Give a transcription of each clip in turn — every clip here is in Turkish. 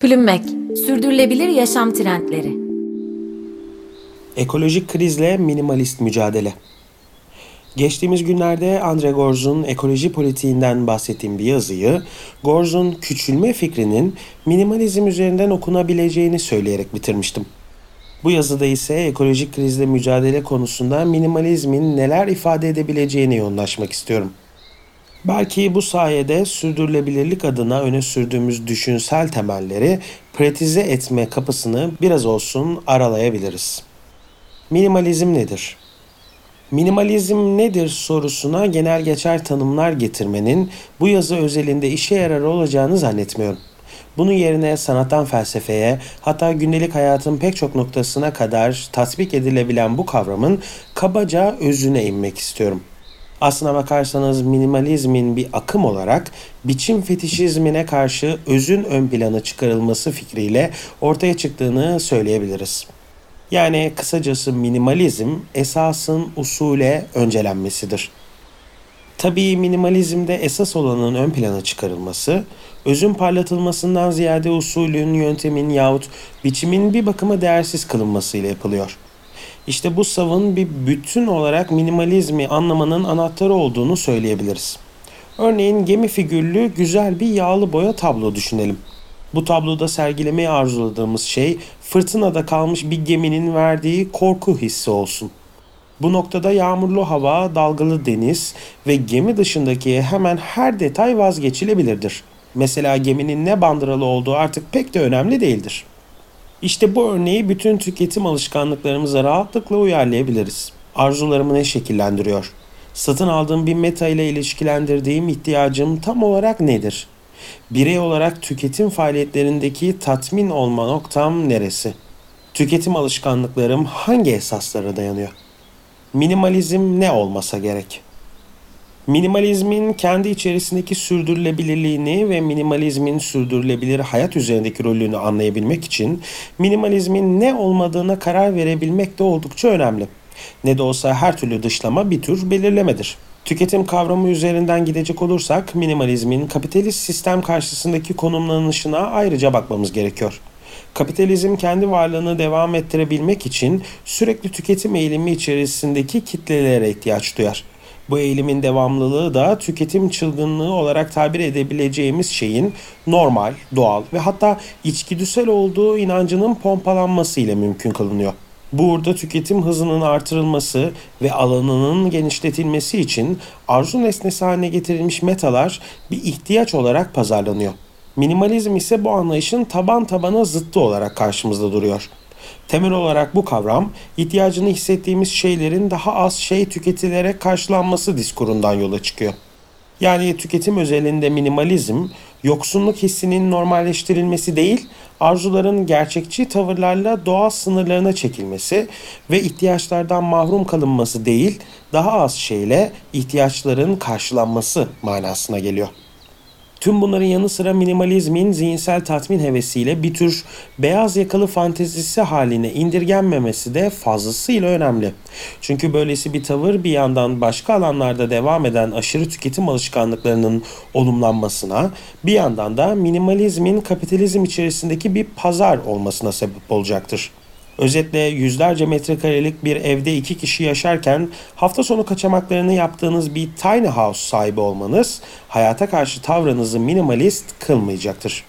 Plümmek, sürdürülebilir yaşam trendleri. Ekolojik krizle minimalist mücadele. Geçtiğimiz günlerde Andre Gorz'un ekoloji politiğinden bahsettiğim bir yazıyı, Gorz'un küçülme fikrinin minimalizm üzerinden okunabileceğini söyleyerek bitirmiştim. Bu yazıda ise ekolojik krizle mücadele konusunda minimalizmin neler ifade edebileceğini yoğunlaşmak istiyorum. Belki bu sayede sürdürülebilirlik adına öne sürdüğümüz düşünsel temelleri pratize etme kapısını biraz olsun aralayabiliriz. Minimalizm nedir? Minimalizm nedir sorusuna genel geçer tanımlar getirmenin bu yazı özelinde işe yarar olacağını zannetmiyorum. Bunun yerine sanattan felsefeye, hatta gündelik hayatın pek çok noktasına kadar tatbik edilebilen bu kavramın kabaca özüne inmek istiyorum. Aslına bakarsanız minimalizmin bir akım olarak biçim fetişizmine karşı özün ön plana çıkarılması fikriyle ortaya çıktığını söyleyebiliriz. Yani kısacası minimalizm esasın usule öncelenmesidir. Tabii minimalizmde esas olanın ön plana çıkarılması, özün parlatılmasından ziyade usulün, yöntemin yahut biçimin bir bakıma değersiz kılınmasıyla yapılıyor.'' İşte bu savın bir bütün olarak minimalizmi anlamanın anahtarı olduğunu söyleyebiliriz. Örneğin gemi figürlü güzel bir yağlı boya tablo düşünelim. Bu tabloda sergilemeyi arzuladığımız şey fırtınada kalmış bir geminin verdiği korku hissi olsun. Bu noktada yağmurlu hava, dalgalı deniz ve gemi dışındaki hemen her detay vazgeçilebilirdir. Mesela geminin ne bandıralı olduğu artık pek de önemli değildir. İşte bu örneği bütün tüketim alışkanlıklarımıza rahatlıkla uyarlayabiliriz. Arzularımı ne şekillendiriyor? Satın aldığım bir meta ile ilişkilendirdiğim ihtiyacım tam olarak nedir? Birey olarak tüketim faaliyetlerindeki tatmin olma noktam neresi? Tüketim alışkanlıklarım hangi esaslara dayanıyor? Minimalizm ne olmasa gerek? Minimalizmin kendi içerisindeki sürdürülebilirliğini ve minimalizmin sürdürülebilir hayat üzerindeki rolünü anlayabilmek için minimalizmin ne olmadığına karar verebilmek de oldukça önemli. Ne de olsa her türlü dışlama bir tür belirlemedir. Tüketim kavramı üzerinden gidecek olursak minimalizmin kapitalist sistem karşısındaki konumlanışına ayrıca bakmamız gerekiyor. Kapitalizm kendi varlığını devam ettirebilmek için sürekli tüketim eğilimi içerisindeki kitlelere ihtiyaç duyar. Bu eğilimin devamlılığı da tüketim çılgınlığı olarak tabir edebileceğimiz şeyin normal, doğal ve hatta içgüdüsel olduğu inancının pompalanması ile mümkün kılınıyor. Burada tüketim hızının artırılması ve alanının genişletilmesi için arzu nesnesi haline getirilmiş metalar bir ihtiyaç olarak pazarlanıyor. Minimalizm ise bu anlayışın taban tabana zıttı olarak karşımızda duruyor. Temel olarak bu kavram ihtiyacını hissettiğimiz şeylerin daha az şey tüketilerek karşılanması diskurundan yola çıkıyor. Yani tüketim özelinde minimalizm, yoksunluk hissinin normalleştirilmesi değil, arzuların gerçekçi tavırlarla doğa sınırlarına çekilmesi ve ihtiyaçlardan mahrum kalınması değil, daha az şeyle ihtiyaçların karşılanması manasına geliyor. Tüm bunların yanı sıra minimalizmin zihinsel tatmin hevesiyle bir tür beyaz yakalı fantezisi haline indirgenmemesi de fazlasıyla önemli. Çünkü böylesi bir tavır bir yandan başka alanlarda devam eden aşırı tüketim alışkanlıklarının olumlanmasına, bir yandan da minimalizmin kapitalizm içerisindeki bir pazar olmasına sebep olacaktır. Özetle yüzlerce metrekarelik bir evde iki kişi yaşarken hafta sonu kaçamaklarını yaptığınız bir tiny house sahibi olmanız hayata karşı tavrınızı minimalist kılmayacaktır.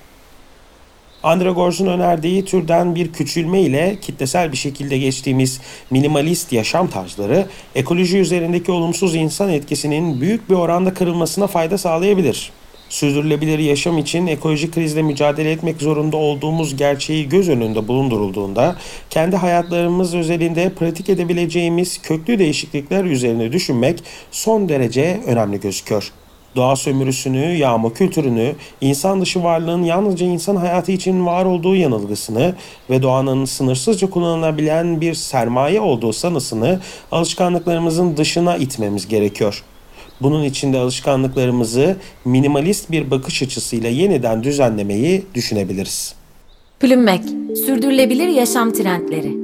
Andre Gorz'un önerdiği türden bir küçülme ile kitlesel bir şekilde geçtiğimiz minimalist yaşam tarzları ekoloji üzerindeki olumsuz insan etkisinin büyük bir oranda kırılmasına fayda sağlayabilir sürdürülebilir yaşam için ekolojik krizle mücadele etmek zorunda olduğumuz gerçeği göz önünde bulundurulduğunda kendi hayatlarımız özelinde pratik edebileceğimiz köklü değişiklikler üzerine düşünmek son derece önemli gözüküyor doğa sömürüsünü, yağma kültürünü, insan dışı varlığın yalnızca insan hayatı için var olduğu yanılgısını ve doğanın sınırsızca kullanılabilen bir sermaye olduğu sanısını alışkanlıklarımızın dışına itmemiz gerekiyor. Bunun içinde alışkanlıklarımızı minimalist bir bakış açısıyla yeniden düzenlemeyi düşünebiliriz. Plümmek, sürdürülebilir yaşam trendleri.